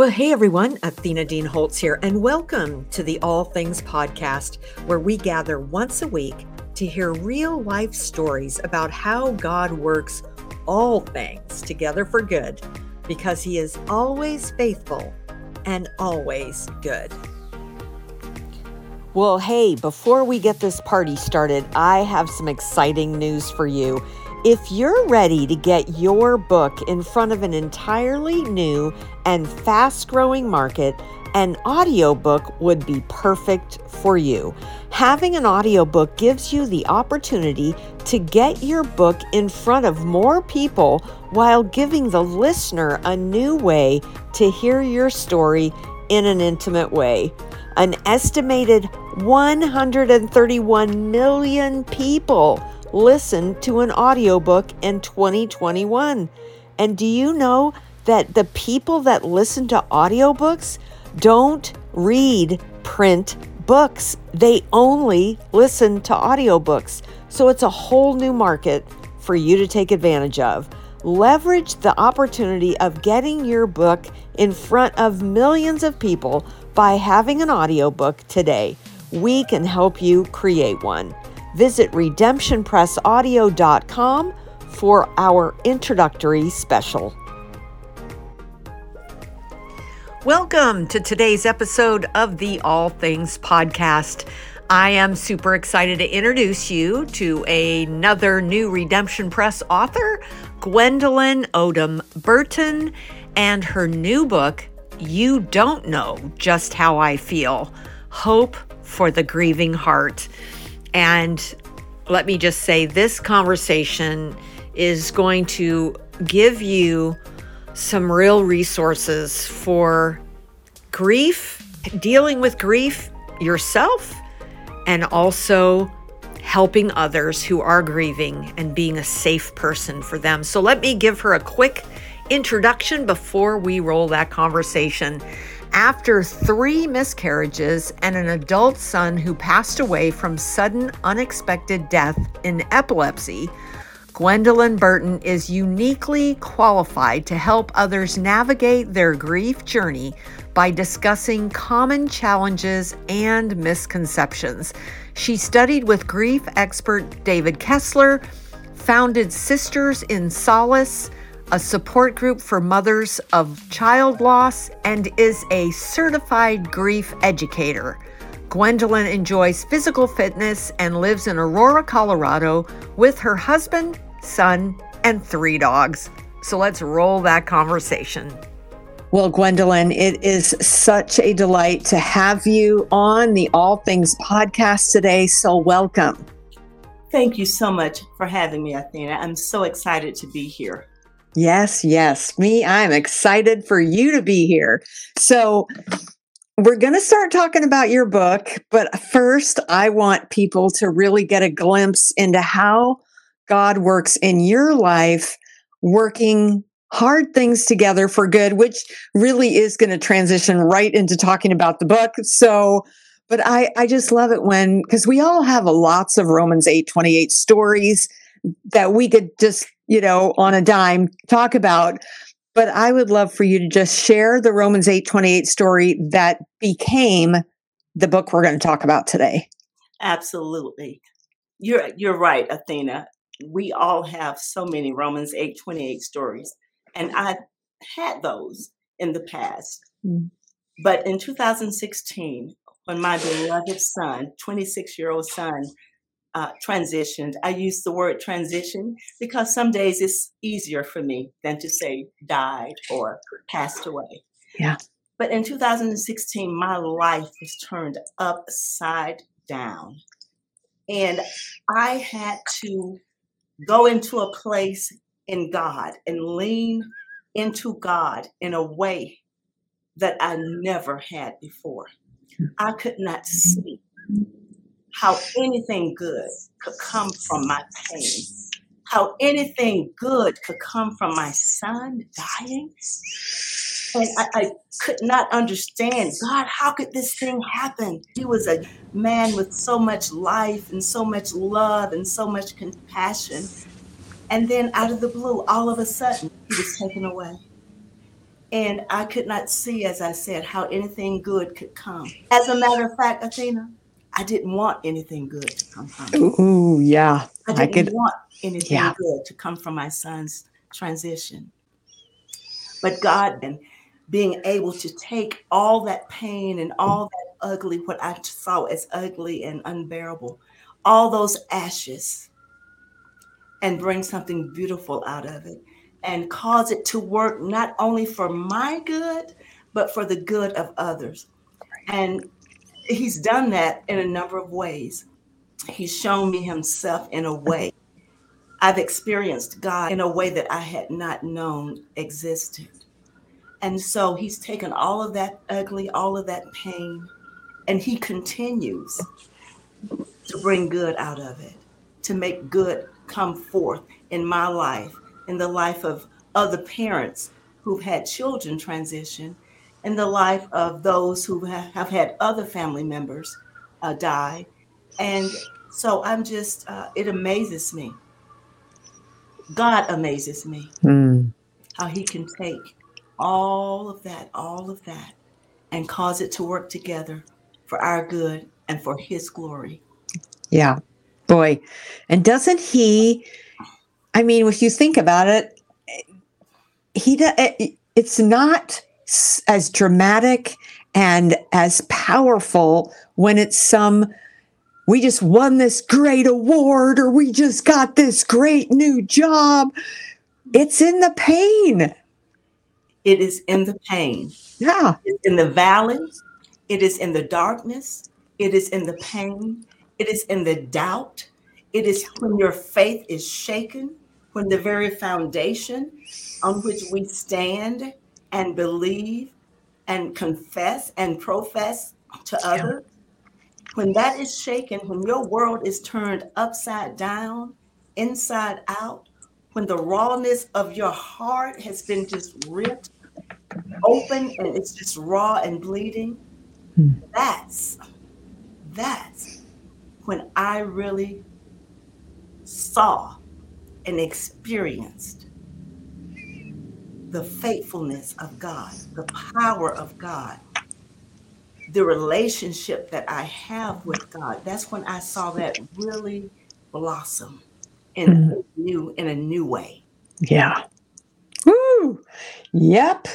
Well, hey everyone, Athena Dean Holtz here, and welcome to the All Things Podcast, where we gather once a week to hear real life stories about how God works all things together for good because He is always faithful and always good. Well, hey, before we get this party started, I have some exciting news for you. If you're ready to get your book in front of an entirely new and fast growing market, an audiobook would be perfect for you. Having an audiobook gives you the opportunity to get your book in front of more people while giving the listener a new way to hear your story in an intimate way. An estimated 131 million people listen to an audiobook in 2021. And do you know that the people that listen to audiobooks don't read print books? They only listen to audiobooks. So it's a whole new market for you to take advantage of. Leverage the opportunity of getting your book in front of millions of people by having an audiobook today. We can help you create one. Visit redemptionpressaudio.com for our introductory special. Welcome to today's episode of the All Things Podcast. I am super excited to introduce you to another new Redemption Press author, Gwendolyn Odom Burton, and her new book, You Don't Know Just How I Feel Hope for the Grieving Heart. And let me just say this conversation is going to give you some real resources for grief, dealing with grief yourself, and also helping others who are grieving and being a safe person for them. So let me give her a quick introduction before we roll that conversation. After three miscarriages and an adult son who passed away from sudden, unexpected death in epilepsy, Gwendolyn Burton is uniquely qualified to help others navigate their grief journey by discussing common challenges and misconceptions. She studied with grief expert David Kessler, founded Sisters in Solace, a support group for mothers of child loss, and is a certified grief educator. Gwendolyn enjoys physical fitness and lives in Aurora, Colorado with her husband, son, and three dogs. So let's roll that conversation. Well, Gwendolyn, it is such a delight to have you on the All Things podcast today. So, welcome. Thank you so much for having me, Athena. I'm so excited to be here. Yes, yes. Me, I'm excited for you to be here. So, we're going to start talking about your book, but first, I want people to really get a glimpse into how God works in your life, working hard things together for good, which really is going to transition right into talking about the book. So, but I, I just love it when, because we all have lots of Romans 8 28 stories that we could just you know, on a dime talk about. But I would love for you to just share the Romans 8:28 story that became the book we're going to talk about today. Absolutely. You're you're right, Athena. We all have so many Romans 8:28 stories. And I had those in the past. Mm. But in 2016, when my beloved son, 26 year old son, uh, transitioned. I use the word transition because some days it's easier for me than to say died or passed away. Yeah. But in 2016, my life was turned upside down. And I had to go into a place in God and lean into God in a way that I never had before. I could not see how anything good could come from my pain, how anything good could come from my son dying. And I, I, could not understand, God, how could this thing happen? He was a man with so much life and so much love and so much compassion. And then out of the blue, all of a sudden, he was taken away. And I could not see, as I said, how anything good could come. As a matter of fact, Athena, I didn't want anything good to come from. Ooh, yeah. I didn't I could, want anything yeah. good to come from my son's transition. But God, and being able to take all that pain and all that ugly, what I saw as ugly and unbearable, all those ashes, and bring something beautiful out of it and cause it to work not only for my good, but for the good of others. And he's done that in a number of ways. He's shown me himself in a way. I've experienced God in a way that I had not known existed. And so he's taken all of that ugly, all of that pain, and he continues to bring good out of it, to make good come forth in my life in the life of other parents who've had children transition, in the life of those who have had other family members uh, die. And so I'm just, uh, it amazes me. God amazes me mm. how he can take all of that, all of that, and cause it to work together for our good and for his glory. Yeah, boy. And doesn't he? I mean, if you think about it, he it's not as dramatic and as powerful when it's some we just won this great award or we just got this great new job. It's in the pain. It is in the pain. Yeah. It's in the valleys. It is in the darkness. It is in the pain. It is in the doubt. It is when your faith is shaken when the very foundation on which we stand and believe and confess and profess to yeah. others, when that is shaken, when your world is turned upside down, inside out, when the rawness of your heart has been just ripped open and it's just raw and bleeding, hmm. that's that's when I really saw and experienced the faithfulness of God, the power of God, the relationship that I have with God. That's when I saw that really blossom in mm. a new in a new way. Yeah. Woo. Yep.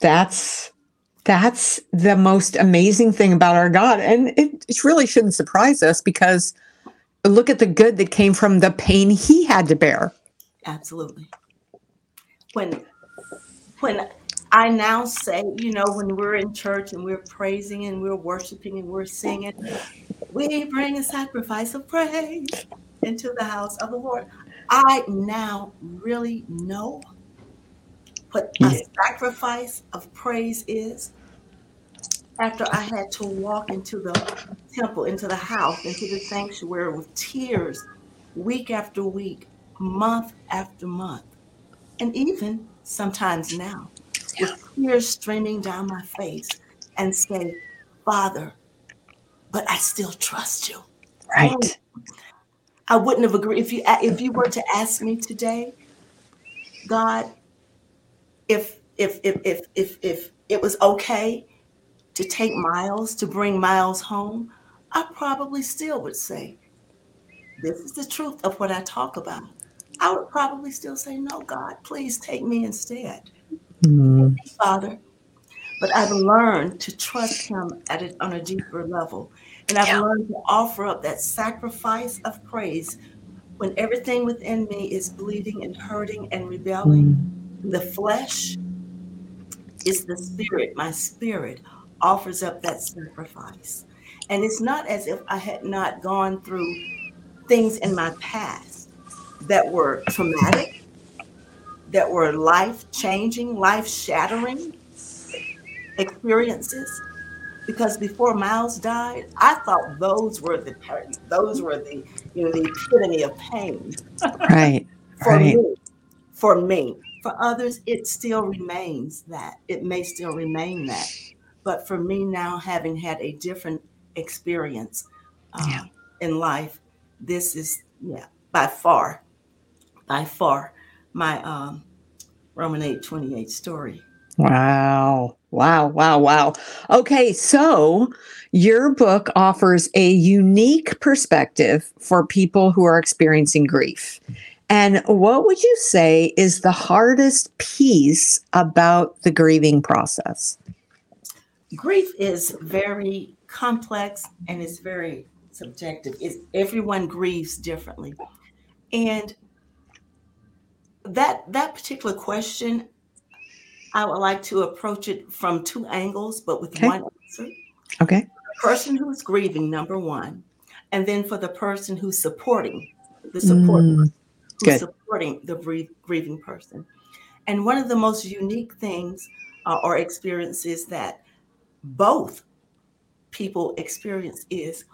That's that's the most amazing thing about our God. And it, it really shouldn't surprise us because look at the good that came from the pain he had to bear. Absolutely. When when I now say, you know, when we're in church and we're praising and we're worshiping and we're singing, we bring a sacrifice of praise into the house of the Lord. I now really know what a sacrifice of praise is after I had to walk into the temple, into the house, into the sanctuary with tears week after week, month after month, and even sometimes now with tears streaming down my face and say, Father, but I still trust you. Right. I wouldn't have agreed if you if you were to ask me today, God, if if if if if if it was okay to take Miles, to bring Miles home, I probably still would say, This is the truth of what I talk about. I would probably still say, No, God, please take me instead. Mm-hmm. Father. But I've learned to trust Him at a, on a deeper level. And I've yeah. learned to offer up that sacrifice of praise when everything within me is bleeding and hurting and rebelling. Mm-hmm. The flesh is the spirit, my spirit offers up that sacrifice. And it's not as if I had not gone through things in my past that were traumatic, that were life changing, life shattering experiences. Because before Miles died, I thought those were the those were the you know the epitome of pain. Right. for right. me, for me, for others, it still remains that. It may still remain that. But for me now, having had a different experience uh, yeah. in life, this is yeah by far, by far my um, Roman 8 28 story. Wow. Wow. Wow. Wow. Okay. So your book offers a unique perspective for people who are experiencing grief. And what would you say is the hardest piece about the grieving process? Grief is very complex and it's very subjective. It's, everyone grieves differently. And that that particular question, I would like to approach it from two angles, but with okay. one answer. Okay. The person who's grieving, number one, and then for the person who's supporting the support, mm, who's supporting the grieving person. And one of the most unique things uh, or experiences that both people experience is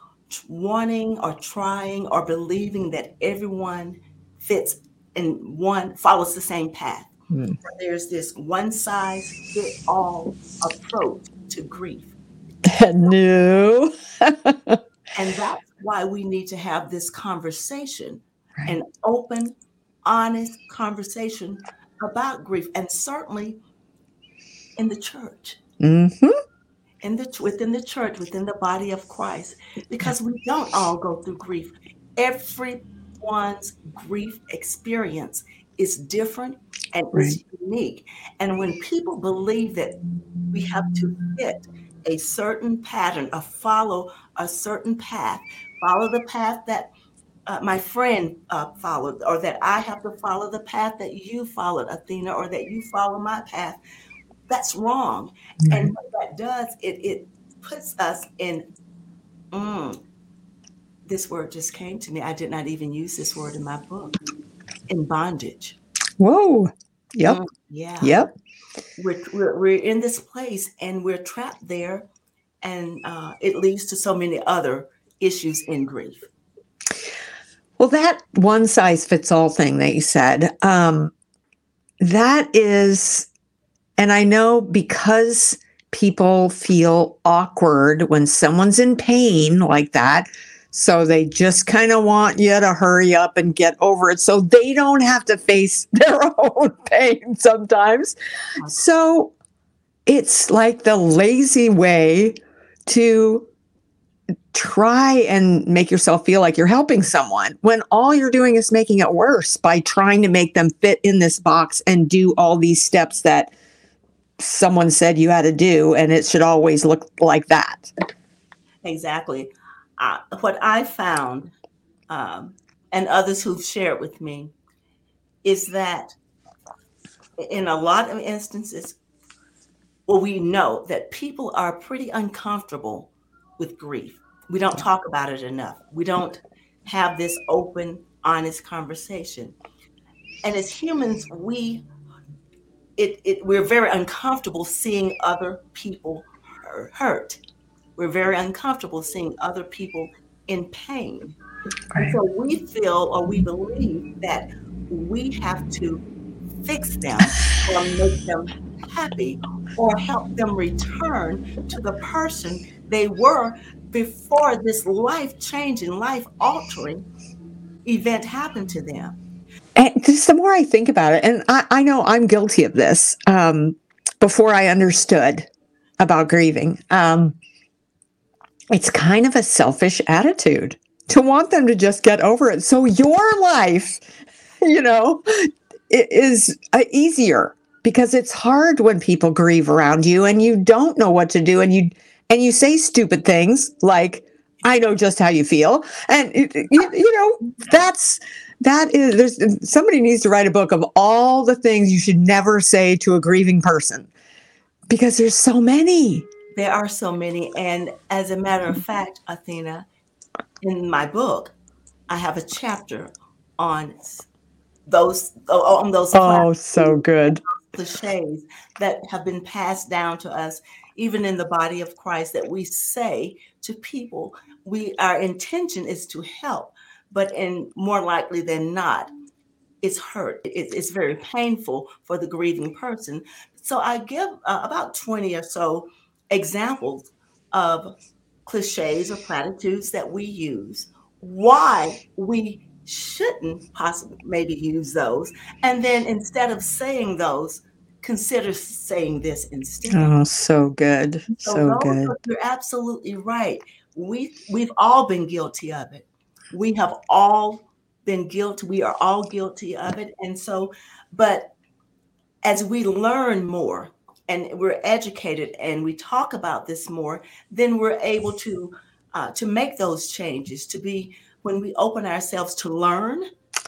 wanting or trying or believing that everyone fits and one follows the same path. Mm. There's this one size fit all approach to grief. no. and that's why we need to have this conversation, right. an open, honest conversation about grief, and certainly in the church. Mm-hmm in the within the church, within the body of Christ, because we don't all go through grief. Everyone's grief experience is different and right. is unique. And when people believe that we have to fit a certain pattern, or follow a certain path, follow the path that uh, my friend uh, followed, or that I have to follow the path that you followed, Athena, or that you follow my path. That's wrong. Mm-hmm. And what that does, it, it puts us in, mm, this word just came to me. I did not even use this word in my book, in bondage. Whoa. Yep. Mm, yeah. Yep. We're, we're, we're, in this place and we're trapped there. And uh, it leads to so many other issues in grief. Well, that one size fits all thing that you said, um, that is and I know because people feel awkward when someone's in pain like that. So they just kind of want you to hurry up and get over it so they don't have to face their own pain sometimes. So it's like the lazy way to try and make yourself feel like you're helping someone when all you're doing is making it worse by trying to make them fit in this box and do all these steps that someone said you had to do, and it should always look like that. Exactly. What I found, um, and others who've shared with me, is that in a lot of instances, well, we know that people are pretty uncomfortable with grief. We don't talk about it enough. We don't have this open, honest conversation. And as humans, we it, it we're very uncomfortable seeing other people hurt. We're very uncomfortable seeing other people in pain. Right. So we feel or we believe that we have to fix them or make them happy or help them return to the person they were before this life changing, life altering event happened to them and just the more I think about it, and I, I know I'm guilty of this um, before I understood about grieving, um, it's kind of a selfish attitude to want them to just get over it. So your life, you know, is uh, easier because it's hard when people grieve around you and you don't know what to do and you and you say stupid things like I know just how you feel and you, you know that's that is there's somebody needs to write a book of all the things you should never say to a grieving person because there's so many there are so many and as a matter of fact athena in my book i have a chapter on those on those oh so good cliches that have been passed down to us even in the body of christ that we say to people we our intention is to help but in more likely than not, it's hurt. It, it's very painful for the grieving person. So I give uh, about 20 or so examples of cliches or platitudes that we use, why we shouldn't possibly maybe use those. And then instead of saying those, consider saying this instead. Oh, so good. So, so good. You're absolutely right. We we've all been guilty of it. We have all been guilty. We are all guilty of it. And so, but as we learn more and we're educated and we talk about this more, then we're able to uh, to make those changes. To be when we open ourselves to learn,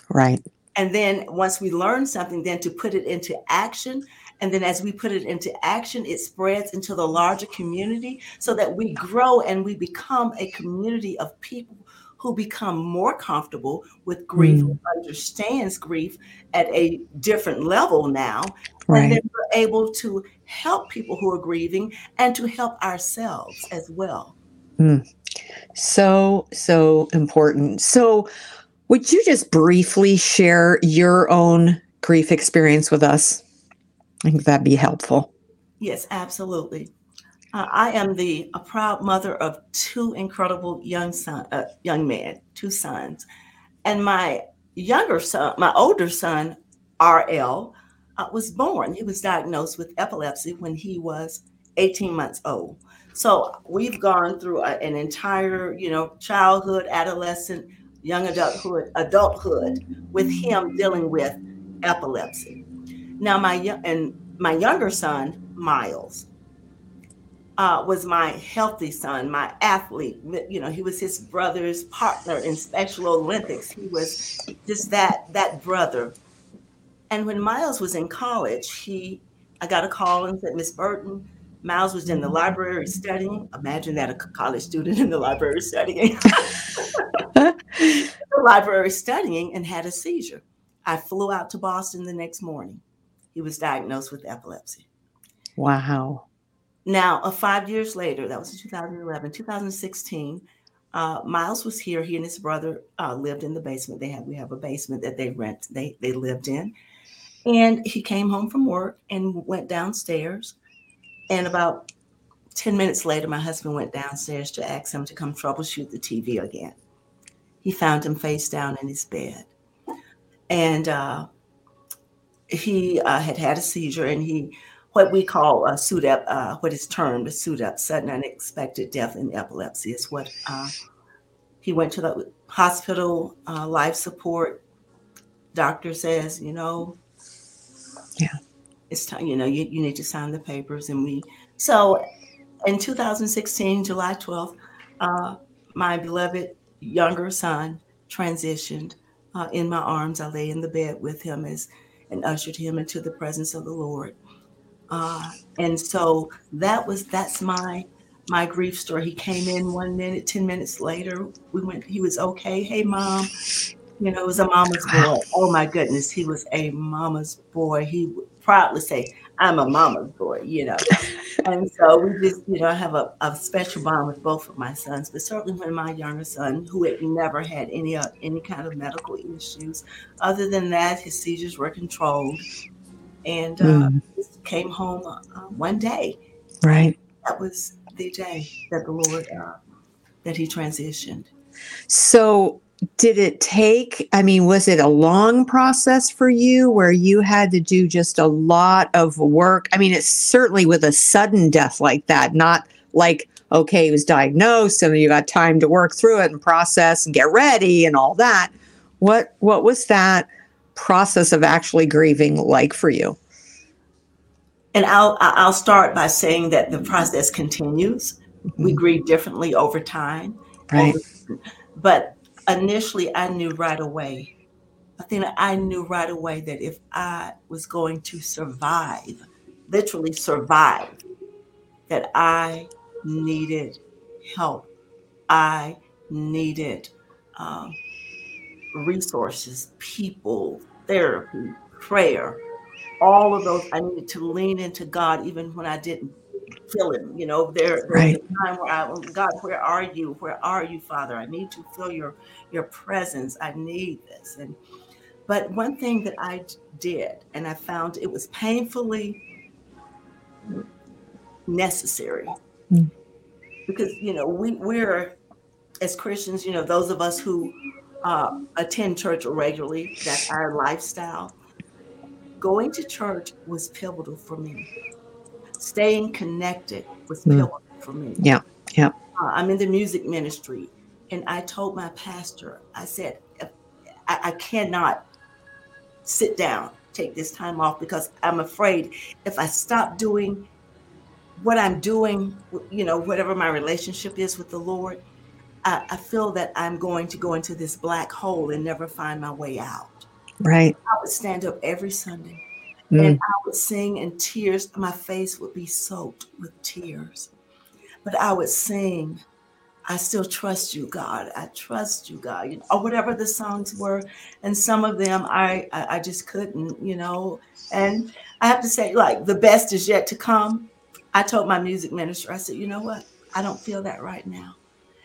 right? And then once we learn something, then to put it into action. And then as we put it into action, it spreads into the larger community so that we grow and we become a community of people who become more comfortable with grief, mm. understands grief at a different level now. Right. And then we're able to help people who are grieving and to help ourselves as well. Mm. So, so important. So, would you just briefly share your own grief experience with us? I think that'd be helpful. Yes, absolutely. Uh, I am the a proud mother of two incredible young son, uh, young men, two sons, and my younger son, my older son, RL, uh, was born. He was diagnosed with epilepsy when he was 18 months old. So we've gone through a, an entire, you know, childhood, adolescent, young adulthood, adulthood with him dealing with epilepsy. Now my and my younger son, Miles, uh, was my healthy son, my athlete. You know, he was his brother's partner in Special Olympics. He was just that that brother. And when Miles was in college, he I got a call and said, Miss Burton, Miles was in the library studying. Imagine that a college student in the library studying. the library studying and had a seizure. I flew out to Boston the next morning. He was diagnosed with epilepsy. Wow. Now, uh, five years later, that was in 2011, 2016, uh, Miles was here. He and his brother uh, lived in the basement. They have we have a basement that they rent. They they lived in, and he came home from work and went downstairs. And about ten minutes later, my husband went downstairs to ask him to come troubleshoot the TV again. He found him face down in his bed, and uh, he uh, had had a seizure, and he what we call a SUDEP, uh, what is termed a SUDEP, sudden unexpected death in epilepsy, is what uh, he went to the hospital, uh, life support. Doctor says, you know, yeah, it's time, you know, you, you need to sign the papers. And we, so in 2016, July 12th, uh, my beloved younger son transitioned uh, in my arms. I lay in the bed with him as and ushered him into the presence of the Lord. Uh, and so that was that's my my grief story. He came in one minute, ten minutes later, we went. He was okay. Hey, mom. You know, it was a mama's boy. Oh my goodness, he was a mama's boy. He would proudly say, "I'm a mama's boy." You know, and so we just, you know, have a, a special bond with both of my sons. But certainly, when my younger son, who had never had any uh, any kind of medical issues, other than that, his seizures were controlled and uh, mm. came home uh, one day. Right. That was the day that the Lord uh, that He transitioned. So, did it take? I mean, was it a long process for you where you had to do just a lot of work? I mean, it's certainly with a sudden death like that, not like okay, he was diagnosed and you got time to work through it and process and get ready and all that. What what was that? Process of actually grieving like for you? And I'll I'll start by saying that the process continues. Mm-hmm. We grieve differently over time. Right. but initially I knew right away. I think I knew right away that if I was going to survive, literally survive, that I needed help. I needed um, resources, people, therapy, prayer, all of those. I needed to lean into God even when I didn't feel it. You know, there, right. was a time where I, God, where are you? Where are you, Father? I need to feel your your presence. I need this. And but one thing that I did, and I found it was painfully necessary. Mm. Because you know, we we're as Christians, you know, those of us who uh, attend church regularly. That's our lifestyle. Going to church was pivotal for me. Staying connected was Mm. pivotal for me. Yeah, yeah. Uh, I'm in the music ministry, and I told my pastor, I said, I, I cannot sit down, take this time off because I'm afraid if I stop doing what I'm doing, you know, whatever my relationship is with the Lord, I, I feel that I'm going to go into this black hole and never find my way out. Right. I would stand up every Sunday Mm. and I would sing, and tears, my face would be soaked with tears. But I would sing, I still trust you, God. I trust you, God. You know, or whatever the songs were. And some of them I, I I just couldn't, you know. And I have to say, like, the best is yet to come. I told my music minister, I said, you know what? I don't feel that right now.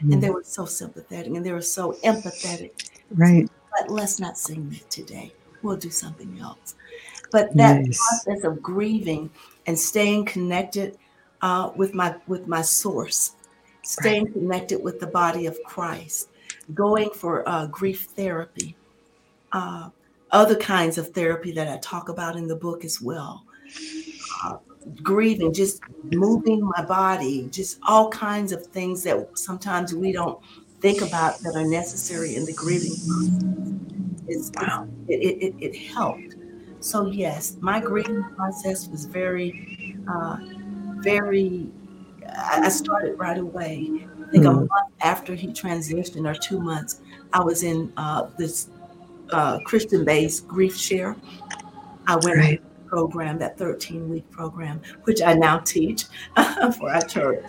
Mm. And they were so sympathetic and they were so empathetic Right. but let's not sing that today. We'll do something else. But that Nice. process of grieving and staying connected uh, with my with my source, staying connected with the body of Christ, going for uh, grief therapy, uh, other kinds of therapy that I talk about in the book as well. Grieving, just moving my body, just all kinds of things that sometimes we don't think about that are necessary in the grieving process. It's, Wow. it, it, it, helped. So yes, my grieving process was very, uh, very. I started right away. I think a Mm. month after he transitioned, or two months, I was in uh, this uh, Christian-based GriefShare. I went Right. Program, that 13-week program, which I now teach for our church.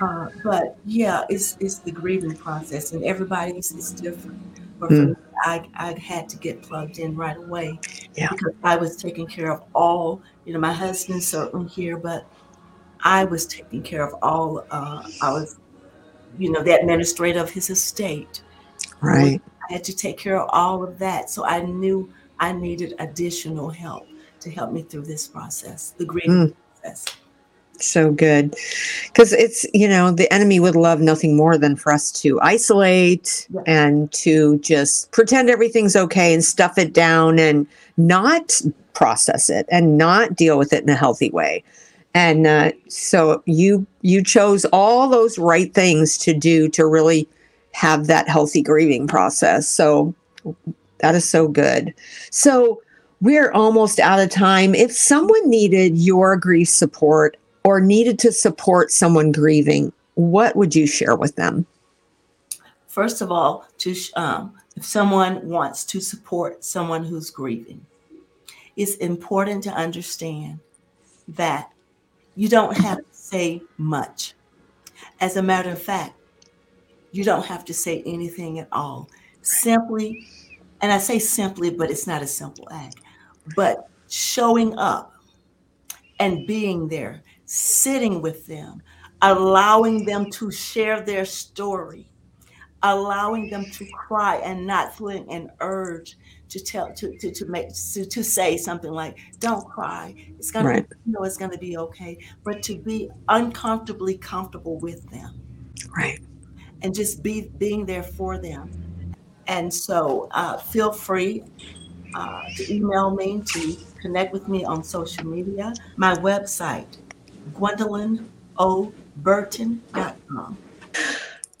Uh, but yeah, it's it's the grieving process, and everybody's is different. But for Mm. me, I I had to get plugged in right away Yeah. because I was taking care of all. You know, my husband's certainly here, but I was taking care of all. Uh, I was, you know, the administrator of his estate. Right. I had to take care of all of that, so I knew I needed additional help to help me through this process, the grieving Mm. process. So good. Because it's, you know, the enemy would love nothing more than for us to isolate Yeah. and to just pretend everything's okay and stuff it down and not process it and not deal with it in a healthy way. And uh, so you you chose all those right things to do to really have that healthy grieving process. So that is so good. So we're almost out of time. If someone needed your grief support or needed to support someone grieving, what would you share with them? First of all, to um, if someone wants to support someone who's grieving, it's important to understand that you don't have to say much. As a matter of fact, you don't have to say anything at all. Simply, and I say simply, but it's not a simple act, but showing up and being there, sitting with them, allowing them to share their story, allowing them to cry and not feeling an urge to tell to to, to make to, to say something like don't cry it's gonna Right. be, you know it's gonna be okay but to be uncomfortably comfortable with them Right. and just be being there for them and so uh, feel free uh, to email me to connect with me on social media my website gwendolyn.oburton.com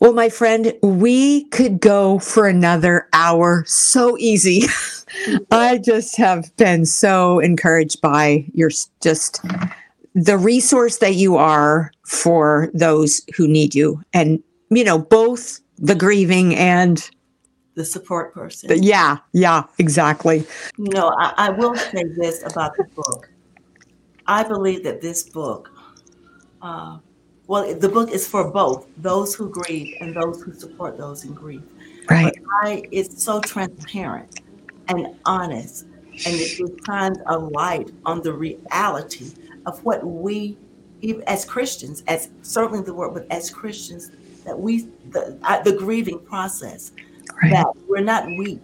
Well, my friend, we could go for another hour so easy. I just have been so encouraged by your just the resource that you are for those who need you. And, you know, both the grieving and the support person yeah, yeah, exactly. You know, I, I will say this about the book. I believe that this book, uh, well, the book is for both those who grieve and those who support those in grief. Right. I, it's so transparent and honest, and it, shines a light on the reality of what we, as Christians, as certainly the word, but as Christians, that we the uh, the grieving process Right. that we're not weak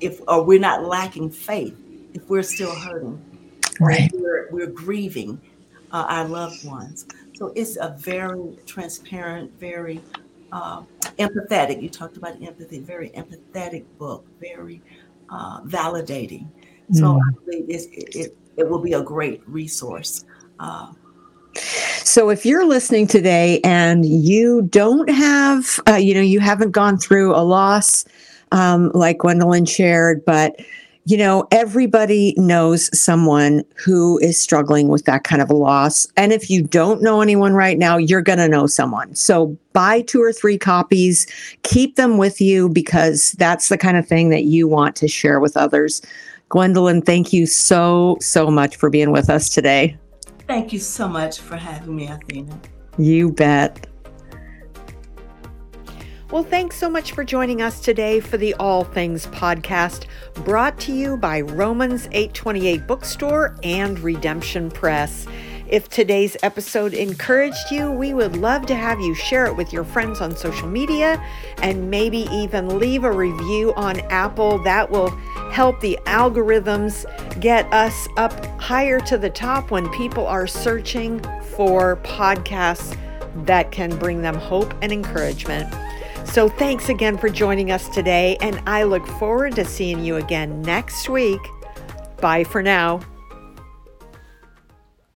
if or we're not lacking faith if we're still hurting Right. we're, we're grieving uh, our loved ones so it's a very transparent very uh, empathetic. You talked about empathy, very empathetic book, very uh, validating. So mm. I believe it, it, it, will be a great resource. So if you're listening today and you don't have, uh, you know, you haven't gone through a loss um, like Gwendolyn shared, but you know, everybody knows someone who is struggling with that kind of a loss. And if you don't know anyone right now, you're going to know someone. So buy two or three copies, keep them with you because that's the kind of thing that you want to share with others. Gwendolyn, thank you so, so much for being with us today. Thank you so much for having me, Athena. You bet. Well, thanks so much for joining us today for the All Things podcast, brought to you by Romans 828 Bookstore and Redemption Press. If today's episode encouraged you, we would love to have you share it with your friends on social media and maybe even leave a review on Apple. That will help the algorithms get us up higher to the top when people are searching for podcasts that can bring them hope and encouragement. So, thanks again for joining us today, and I look forward to seeing you again next week. Bye for now.